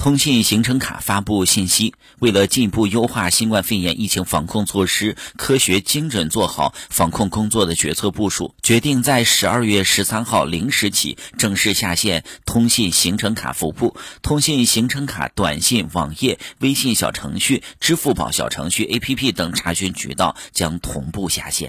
通信行程卡发布信息，为了进一步优化新冠肺炎疫情防控措施，科学精准做好防控工作的决策部署，决定在十二月十三号零时起正式下线通信行程卡服务。通信行程卡短信、网页、微信小程序、支付宝小程序、APP 等查询渠道将同步下线。